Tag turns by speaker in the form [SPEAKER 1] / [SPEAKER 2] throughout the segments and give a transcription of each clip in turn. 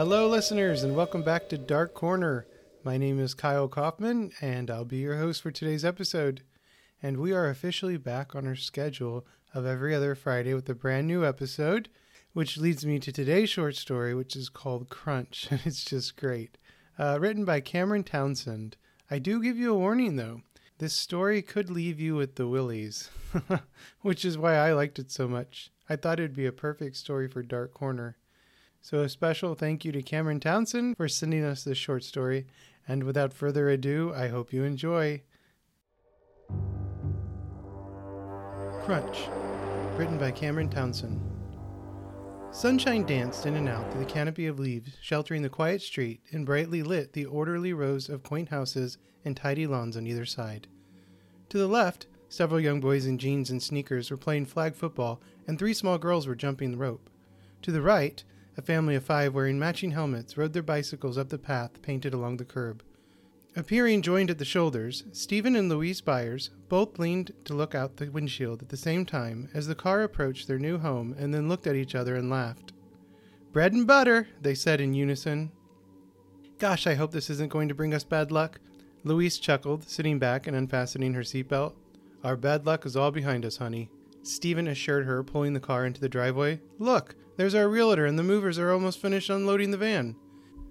[SPEAKER 1] Hello, listeners, and welcome back to Dark Corner. My name is Kyle Coffman, and I'll be your host for today's episode. And we are officially back on our schedule of every other Friday with a brand new episode, which leads me to today's short story, which is called Crunch. And it's just great. Uh, written by Cameron Townsend. I do give you a warning, though. This story could leave you with the willies, which is why I liked it so much. I thought it'd be a perfect story for Dark Corner. So, a special thank you to Cameron Townsend for sending us this short story. And without further ado, I hope you enjoy. Crunch, written by Cameron Townsend. Sunshine danced in and out through the canopy of leaves, sheltering the quiet street, and brightly lit the orderly rows of quaint houses and tidy lawns on either side. To the left, several young boys in jeans and sneakers were playing flag football, and three small girls were jumping the rope. To the right, a family of five wearing matching helmets rode their bicycles up the path painted along the curb. Appearing joined at the shoulders, Stephen and Louise Byers both leaned to look out the windshield at the same time as the car approached their new home and then looked at each other and laughed. Bread and butter, they said in unison. Gosh, I hope this isn't going to bring us bad luck. Louise chuckled, sitting back and unfastening her seatbelt. Our bad luck is all behind us, honey. Stephen assured her, pulling the car into the driveway. Look, there's our realtor, and the movers are almost finished unloading the van.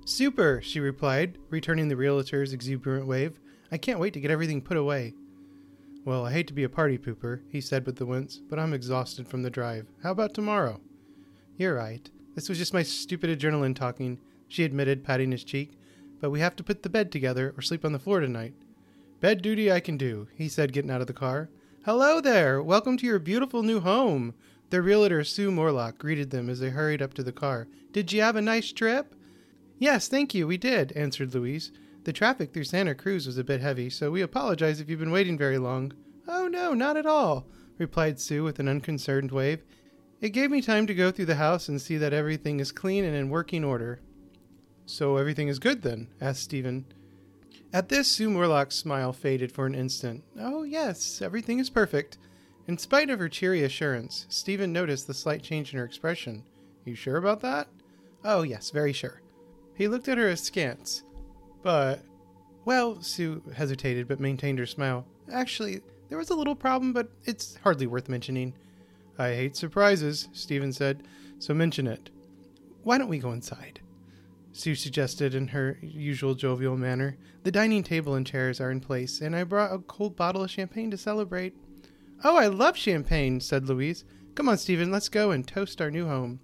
[SPEAKER 1] Super, she replied, returning the realtor's exuberant wave. I can't wait to get everything put away. Well, I hate to be a party pooper, he said with a wince, but I'm exhausted from the drive. How about tomorrow? You're right. This was just my stupid adrenaline talking, she admitted, patting his cheek. But we have to put the bed together or sleep on the floor tonight. Bed duty I can do, he said, getting out of the car. Hello there! Welcome to your beautiful new home! Their realtor, Sue Morlock, greeted them as they hurried up to the car. Did you have a nice trip? Yes, thank you, we did, answered Louise. The traffic through Santa Cruz was a bit heavy, so we apologize if you've been waiting very long. Oh, no, not at all, replied Sue with an unconcerned wave. It gave me time to go through the house and see that everything is clean and in working order. So everything is good then? asked Stephen. At this, Sue Morlock's smile faded for an instant. Oh, yes, everything is perfect. In spite of her cheery assurance, Stephen noticed the slight change in her expression. You sure about that? Oh, yes, very sure. He looked at her askance. But, well, Sue hesitated but maintained her smile. Actually, there was a little problem, but it's hardly worth mentioning. I hate surprises, Stephen said, so mention it. Why don't we go inside? Sue suggested in her usual jovial manner. The dining table and chairs are in place, and I brought a cold bottle of champagne to celebrate. Oh, I love champagne, said Louise. Come on, Stephen, let's go and toast our new home.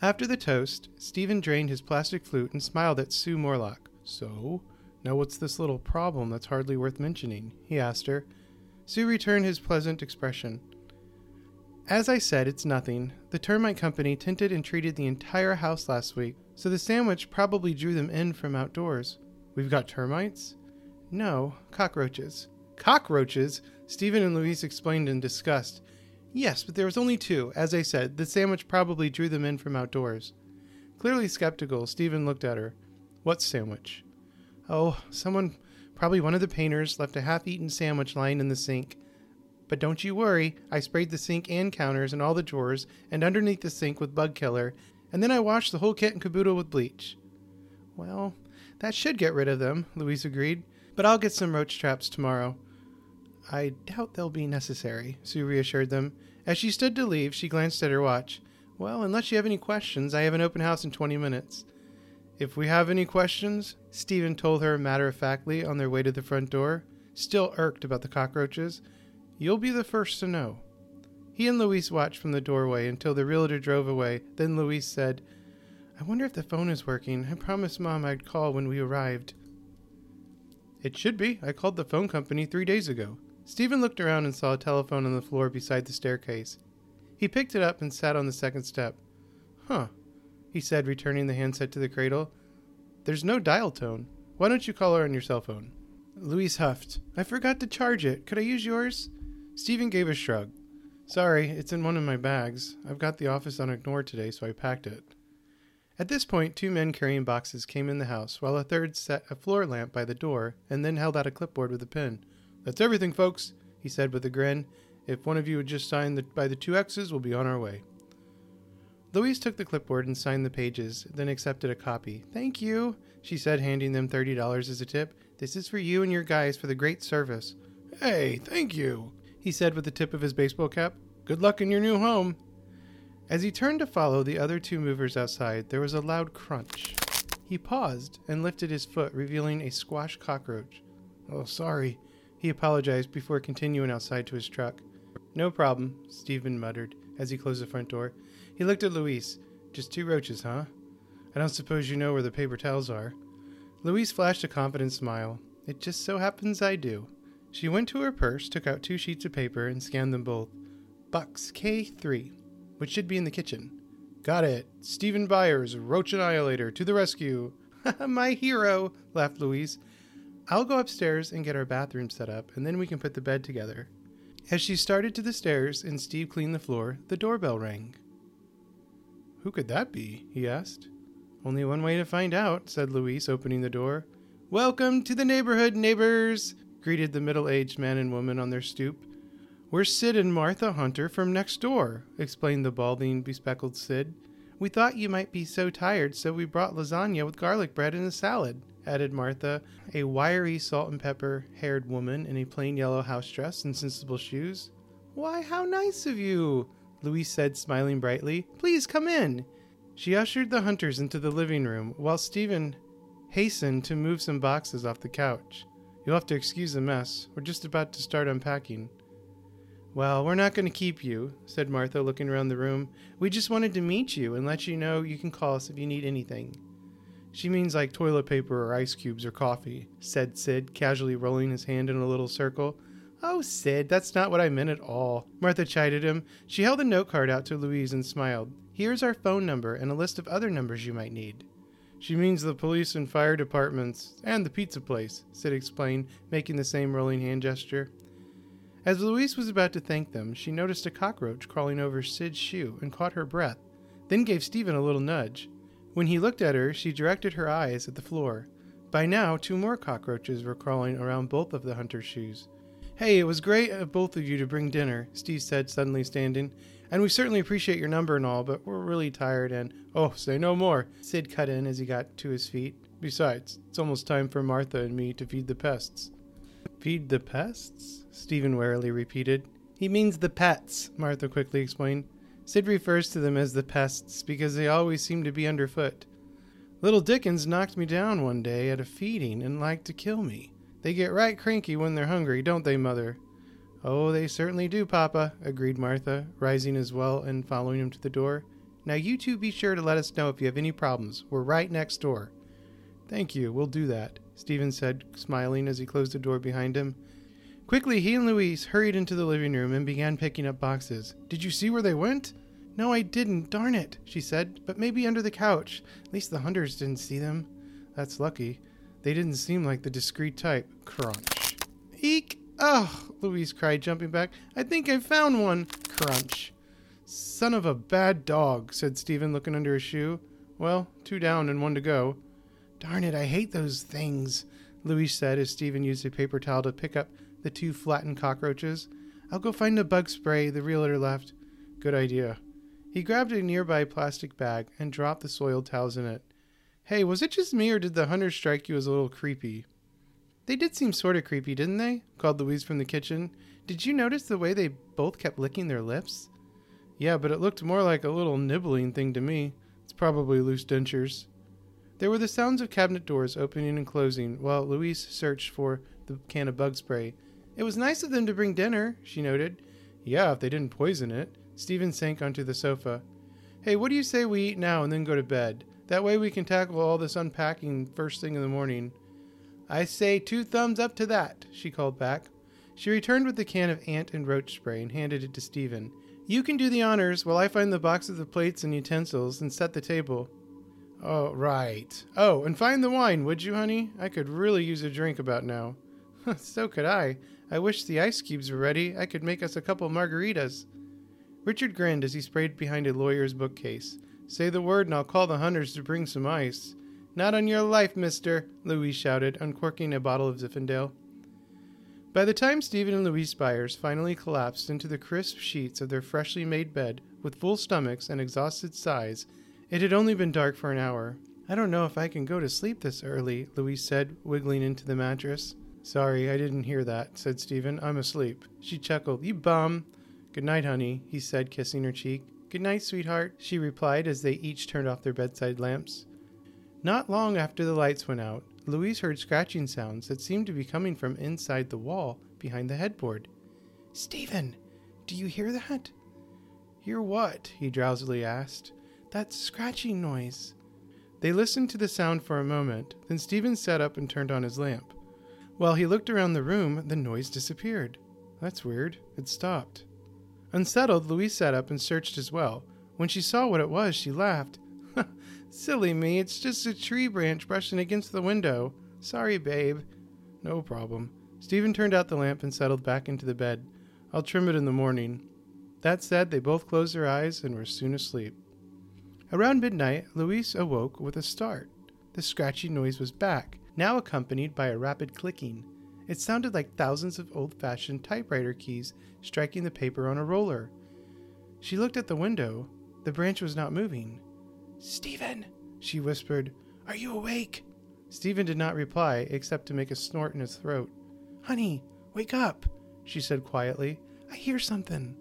[SPEAKER 1] After the toast, Stephen drained his plastic flute and smiled at Sue Morlock. So, now what's this little problem that's hardly worth mentioning? he asked her. Sue returned his pleasant expression. As I said, it's nothing. The termite company tinted and treated the entire house last week, so the sandwich probably drew them in from outdoors. We've got termites? No, cockroaches. Cockroaches? Stephen and Louise explained in disgust. Yes, but there was only two. As I said, the sandwich probably drew them in from outdoors. Clearly skeptical, Stephen looked at her. What sandwich? Oh, someone, probably one of the painters, left a half eaten sandwich lying in the sink. But don't you worry, I sprayed the sink and counters and all the drawers and underneath the sink with bug killer, and then I washed the whole kit and caboodle with bleach. Well, that should get rid of them, Louise agreed, but I'll get some roach traps tomorrow. I doubt they'll be necessary, Sue reassured them. As she stood to leave, she glanced at her watch. Well, unless you have any questions, I have an open house in 20 minutes. If we have any questions, Stephen told her matter of factly on their way to the front door, still irked about the cockroaches, you'll be the first to know. He and Louise watched from the doorway until the realtor drove away. Then Louise said, I wonder if the phone is working. I promised Mom I'd call when we arrived. It should be. I called the phone company three days ago. Stephen looked around and saw a telephone on the floor beside the staircase. He picked it up and sat on the second step. Huh, he said, returning the handset to the cradle. There's no dial tone. Why don't you call her on your cell phone? Louise huffed. I forgot to charge it. Could I use yours? Stephen gave a shrug. Sorry, it's in one of my bags. I've got the office on ignore today, so I packed it. At this point, two men carrying boxes came in the house, while a third set a floor lamp by the door and then held out a clipboard with a pen. That's everything, folks, he said with a grin. If one of you would just sign the, by the two X's, we'll be on our way. Louise took the clipboard and signed the pages, then accepted a copy. Thank you, she said, handing them $30 as a tip. This is for you and your guys for the great service.
[SPEAKER 2] Hey, thank you,
[SPEAKER 1] he said with the tip of his baseball cap. Good luck in your new home. As he turned to follow the other two movers outside, there was a loud crunch. He paused and lifted his foot, revealing a squash cockroach. Oh, sorry, he apologized before continuing outside to his truck. No problem, Stephen muttered as he closed the front door. He looked at Louise. Just two roaches, huh? I don't suppose you know where the paper towels are. Louise flashed a confident smile. It just so happens I do. She went to her purse, took out two sheets of paper, and scanned them both. Box K3, which should be in the kitchen. Got it. Stephen Byers, Roach Annihilator, to the rescue. My hero, laughed Louise. I'll go upstairs and get our bathroom set up, and then we can put the bed together. As she started to the stairs and Steve cleaned the floor, the doorbell rang. Who could that be? he asked. Only one way to find out, said Louise, opening the door. Welcome to the neighborhood, neighbors, greeted the middle aged man and woman on their stoop. We're Sid and Martha Hunter from next door, explained the balding, bespectacled Sid. We thought you might be so tired, so we brought lasagna with garlic bread and a salad, added Martha, a wiry, salt and pepper haired woman in a plain yellow house dress and sensible shoes. Why, how nice of you, Louise said, smiling brightly. Please come in. She ushered the hunters into the living room, while Stephen hastened to move some boxes off the couch. You'll have to excuse the mess. We're just about to start unpacking. Well, we're not going to keep you, said Martha, looking around the room. We just wanted to meet you and let you know you can call us if you need anything. She means like toilet paper or ice cubes or coffee, said Sid, casually rolling his hand in a little circle. Oh, Sid, that's not what I meant at all. Martha chided him. She held a note card out to Louise and smiled. Here's our phone number and a list of other numbers you might need. She means the police and fire departments and the pizza place, Sid explained, making the same rolling hand gesture. As Louise was about to thank them, she noticed a cockroach crawling over Sid's shoe and caught her breath, then gave Stephen a little nudge. When he looked at her, she directed her eyes at the floor. By now, two more cockroaches were crawling around both of the hunter's shoes. Hey, it was great of both of you to bring dinner, Steve said, suddenly standing. And we certainly appreciate your number and all, but we're really tired and. Oh, say no more, Sid cut in as he got to his feet. Besides, it's almost time for Martha and me to feed the pests. Feed the pests? Stephen warily repeated. He means the pets, Martha quickly explained. Sid refers to them as the pests because they always seem to be underfoot. Little Dickens knocked me down one day at a feeding and liked to kill me. They get right cranky when they're hungry, don't they, Mother? Oh, they certainly do, Papa, agreed Martha, rising as well and following him to the door. Now you two be sure to let us know if you have any problems. We're right next door. Thank you, we'll do that, Stephen said, smiling as he closed the door behind him. Quickly, he and Louise hurried into the living room and began picking up boxes. Did you see where they went? No, I didn't. Darn it, she said. But maybe under the couch. At least the hunters didn't see them. That's lucky. They didn't seem like the discreet type. Crunch. Eek! Oh, Louise cried, jumping back. I think I found one. Crunch. Son of a bad dog, said Stephen, looking under his shoe. Well, two down and one to go. Darn it, I hate those things, Louise said as Stephen used a paper towel to pick up the two flattened cockroaches. I'll go find the bug spray the realtor left. Good idea. He grabbed a nearby plastic bag and dropped the soiled towels in it. Hey, was it just me or did the hunters strike you as a little creepy? They did seem sort of creepy, didn't they? called Louise from the kitchen. Did you notice the way they both kept licking their lips? Yeah, but it looked more like a little nibbling thing to me. It's probably loose dentures. There were the sounds of cabinet doors opening and closing while Louise searched for the can of bug spray. It was nice of them to bring dinner, she noted. Yeah, if they didn't poison it. Stephen sank onto the sofa. Hey, what do you say we eat now and then go to bed? That way we can tackle all this unpacking first thing in the morning. I say two thumbs up to that, she called back. She returned with the can of ant and roach spray and handed it to Stephen. You can do the honors while I find the boxes of plates and utensils and set the table. Oh, right. Oh, and find the wine, would you, honey? I could really use a drink about now. so could I. I wish the ice cubes were ready. I could make us a couple margaritas. Richard grinned as he sprayed behind a lawyer's bookcase. Say the word and I'll call the hunters to bring some ice. Not on your life, mister, Louise shouted, uncorking a bottle of Zinfandel. By the time Stephen and Louise Byers finally collapsed into the crisp sheets of their freshly made bed with full stomachs and exhausted sighs, it had only been dark for an hour. I don't know if I can go to sleep this early, Louise said, wiggling into the mattress. Sorry, I didn't hear that, said Stephen. I'm asleep. She chuckled. You bum. Good night, honey, he said, kissing her cheek. Good night, sweetheart, she replied as they each turned off their bedside lamps. Not long after the lights went out, Louise heard scratching sounds that seemed to be coming from inside the wall behind the headboard. Stephen, do you hear that? Hear what? he drowsily asked. That scratching noise. They listened to the sound for a moment, then Stephen sat up and turned on his lamp. While he looked around the room, the noise disappeared. That's weird. It stopped. Unsettled, Louise sat up and searched as well. When she saw what it was, she laughed. Silly me, it's just a tree branch brushing against the window. Sorry, babe. No problem. Stephen turned out the lamp and settled back into the bed. I'll trim it in the morning. That said, they both closed their eyes and were soon asleep. Around midnight, Louise awoke with a start. The scratchy noise was back, now accompanied by a rapid clicking. It sounded like thousands of old fashioned typewriter keys striking the paper on a roller. She looked at the window. The branch was not moving. Stephen, she whispered, are you awake? Stephen did not reply except to make a snort in his throat. Honey, wake up, she said quietly. I hear something.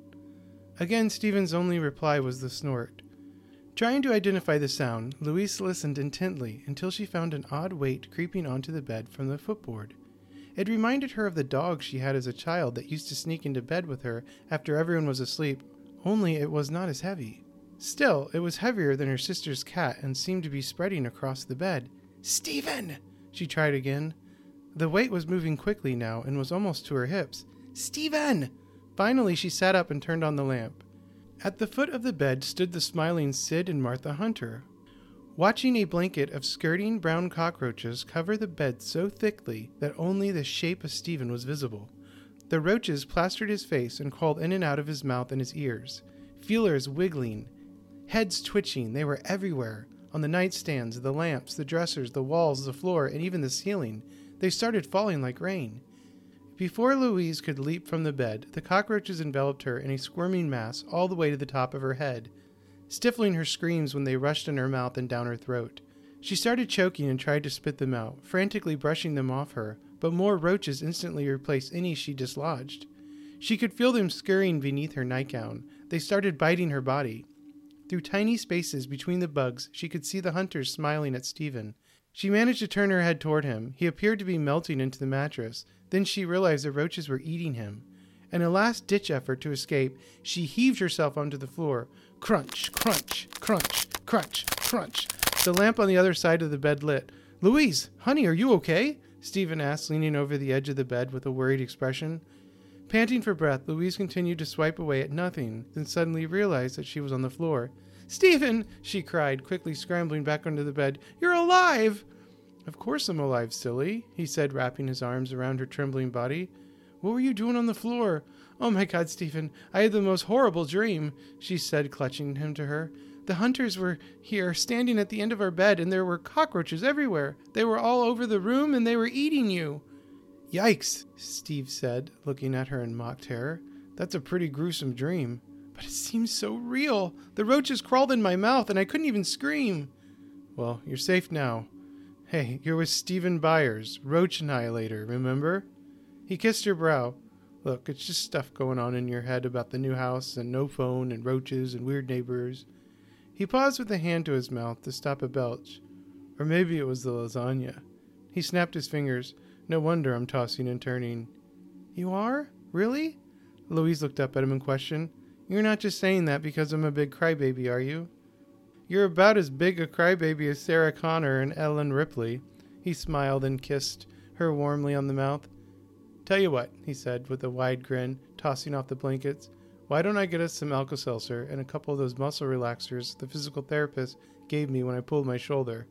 [SPEAKER 1] Again, Stephen's only reply was the snort. Trying to identify the sound, Louise listened intently until she found an odd weight creeping onto the bed from the footboard. It reminded her of the dog she had as a child that used to sneak into bed with her after everyone was asleep, only it was not as heavy. Still, it was heavier than her sister's cat and seemed to be spreading across the bed. Stephen! She tried again. The weight was moving quickly now and was almost to her hips. Stephen! Finally, she sat up and turned on the lamp. At the foot of the bed stood the smiling Sid and Martha Hunter, watching a blanket of skirting brown cockroaches cover the bed so thickly that only the shape of Stephen was visible. The roaches plastered his face and crawled in and out of his mouth and his ears, feelers wiggling, heads twitching. They were everywhere on the nightstands, the lamps, the dressers, the walls, the floor, and even the ceiling. They started falling like rain. Before Louise could leap from the bed, the cockroaches enveloped her in a squirming mass all the way to the top of her head, stifling her screams when they rushed in her mouth and down her throat. She started choking and tried to spit them out, frantically brushing them off her, but more roaches instantly replaced any she dislodged. She could feel them scurrying beneath her nightgown. They started biting her body. Through tiny spaces between the bugs, she could see the hunters smiling at Stephen. She managed to turn her head toward him. He appeared to be melting into the mattress. Then she realized the roaches were eating him. In a last ditch effort to escape, she heaved herself onto the floor. Crunch, crunch, crunch, crunch, crunch. The lamp on the other side of the bed lit. Louise, honey, are you okay? Stephen asked, leaning over the edge of the bed with a worried expression. Panting for breath, Louise continued to swipe away at nothing, then suddenly realized that she was on the floor. Stephen, she cried, quickly scrambling back under the bed. You're alive! Of course I'm alive, silly, he said, wrapping his arms around her trembling body. What were you doing on the floor? Oh my God, Stephen, I had the most horrible dream, she said, clutching him to her. The hunters were here, standing at the end of our bed, and there were cockroaches everywhere. They were all over the room, and they were eating you. Yikes, Steve said, looking at her in mock terror. That's a pretty gruesome dream. But it seems so real. The roaches crawled in my mouth, and I couldn't even scream. Well, you're safe now. Hey, you're with Stephen Byers, Roach Annihilator, remember? He kissed her brow. Look, it's just stuff going on in your head about the new house and no phone and roaches and weird neighbors. He paused with a hand to his mouth to stop a belch. Or maybe it was the lasagna. He snapped his fingers. No wonder I'm tossing and turning. You are? Really? Louise looked up at him in question. You're not just saying that because I'm a big crybaby, are you? You're about as big a crybaby as Sarah Connor and Ellen Ripley. He smiled and kissed her warmly on the mouth. Tell you what, he said with a wide grin, tossing off the blankets. Why don't I get us some Alka Seltzer and a couple of those muscle relaxers the physical therapist gave me when I pulled my shoulder?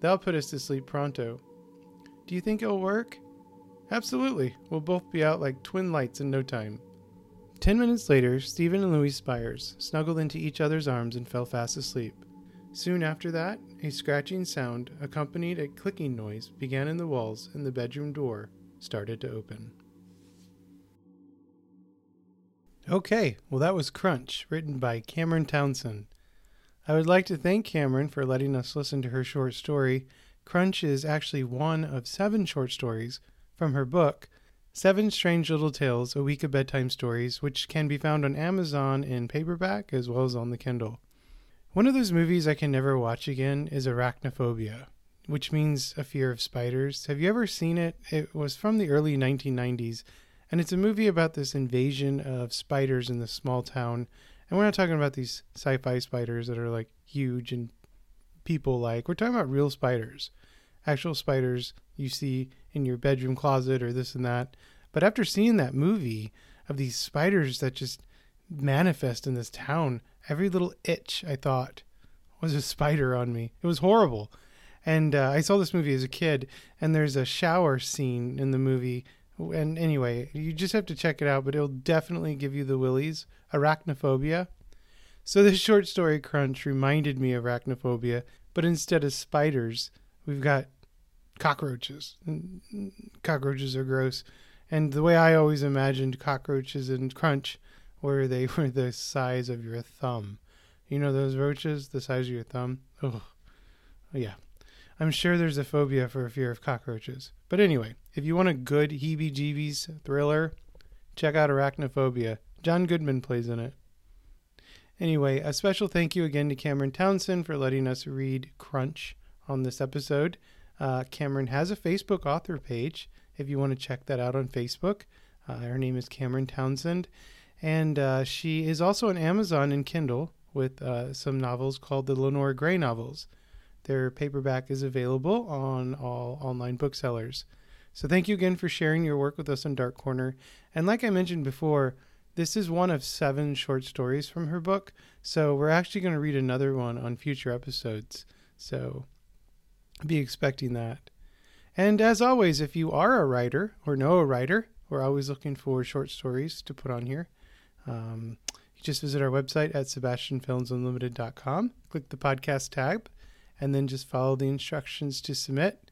[SPEAKER 1] That'll put us to sleep pronto. Do you think it'll work? Absolutely. We'll both be out like twin lights in no time. Ten minutes later, Stephen and Louise Byers snuggled into each other's arms and fell fast asleep. Soon after that, a scratching sound, accompanied a clicking noise, began in the walls, and the bedroom door started to open. Okay, well, that was Crunch, written by Cameron Townsend. I would like to thank Cameron for letting us listen to her short story. Crunch is actually one of seven short stories from her book, Seven Strange Little Tales, a week of bedtime stories, which can be found on Amazon in paperback as well as on the Kindle. One of those movies I can never watch again is Arachnophobia, which means a fear of spiders. Have you ever seen it? It was from the early 1990s, and it's a movie about this invasion of spiders in this small town. And we're not talking about these sci fi spiders that are like huge and people like. We're talking about real spiders, actual spiders you see in your bedroom closet or this and that. But after seeing that movie of these spiders that just manifest in this town, every little itch I thought was a spider on me. It was horrible. And uh, I saw this movie as a kid, and there's a shower scene in the movie. And anyway, you just have to check it out, but it'll definitely give you the willies. Arachnophobia. So this short story crunch reminded me of arachnophobia, but instead of spiders, we've got cockroaches. Cockroaches are gross. And the way I always imagined cockroaches in Crunch were they were the size of your thumb. You know those roaches, the size of your thumb? Oh, yeah. I'm sure there's a phobia for a fear of cockroaches. But anyway, if you want a good heebie jeebies thriller, check out Arachnophobia. John Goodman plays in it. Anyway, a special thank you again to Cameron Townsend for letting us read Crunch on this episode. Uh, Cameron has a Facebook author page if you want to check that out on Facebook. Uh, her name is Cameron Townsend. And uh, she is also on Amazon and Kindle with uh, some novels called the Lenore Gray novels. Their paperback is available on all online booksellers. So thank you again for sharing your work with us on Dark Corner. And like I mentioned before, this is one of seven short stories from her book. So we're actually going to read another one on future episodes. So be expecting that. And as always, if you are a writer or know a writer, we're always looking for short stories to put on here. Um, you just visit our website at sebastianfilmsunlimited.com, click the podcast tab, and then just follow the instructions to submit.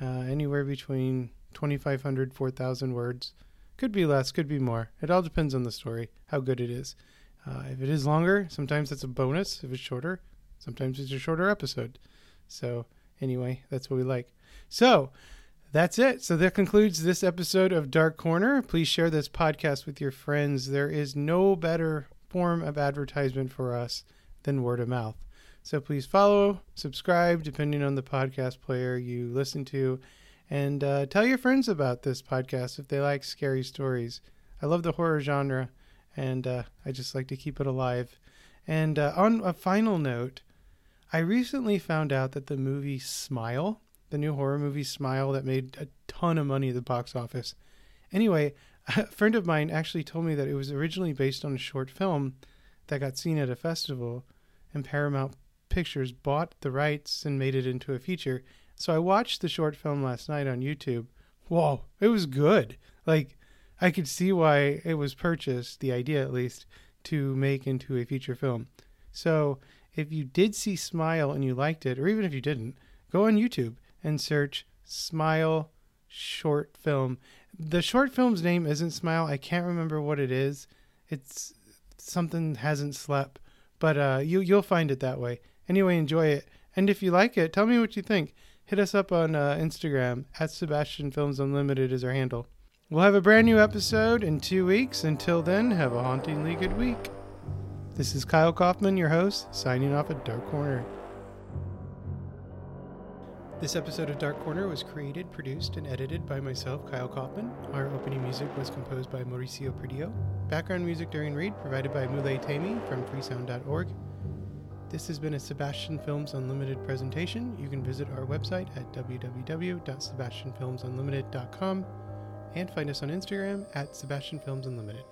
[SPEAKER 1] Uh, anywhere between 2,500, 4,000 words. Could be less, could be more. It all depends on the story, how good it is. Uh, if it is longer, sometimes that's a bonus. If it's shorter, sometimes it's a shorter episode. So anyway, that's what we like. So that's it. So that concludes this episode of Dark Corner. Please share this podcast with your friends. There is no better form of advertisement for us than word of mouth. So please follow, subscribe, depending on the podcast player you listen to, and uh, tell your friends about this podcast if they like scary stories. I love the horror genre, and uh, I just like to keep it alive. And uh, on a final note, I recently found out that the movie Smile, the new horror movie Smile that made a ton of money at the box office. Anyway, a friend of mine actually told me that it was originally based on a short film that got seen at a festival, and Paramount Pictures bought the rights and made it into a feature. So I watched the short film last night on YouTube. Whoa, it was good. Like, I could see why it was purchased, the idea at least, to make into a feature film. So if you did see Smile and you liked it, or even if you didn't, go on YouTube and search Smile short film. The short film's name isn't Smile. I can't remember what it is. It's something hasn't slept, but uh, you you'll find it that way. Anyway, enjoy it, and if you like it, tell me what you think. Hit us up on uh, Instagram at Sebastian Films Unlimited is our handle. We'll have a brand new episode in two weeks. Until then, have a hauntingly good week. This is Kyle Coffman, your host, signing off at Dark Corner. This episode of Dark Corner was created, produced, and edited by myself, Kyle Coffman. Our opening music was composed by Mauricio Perdio. Background music during read provided by Muley Tami from freesound.org. This has been a Sebastian Films Unlimited presentation. You can visit our website at www.sebastianfilmsunlimited.com and find us on Instagram at Sebastian Films Unlimited.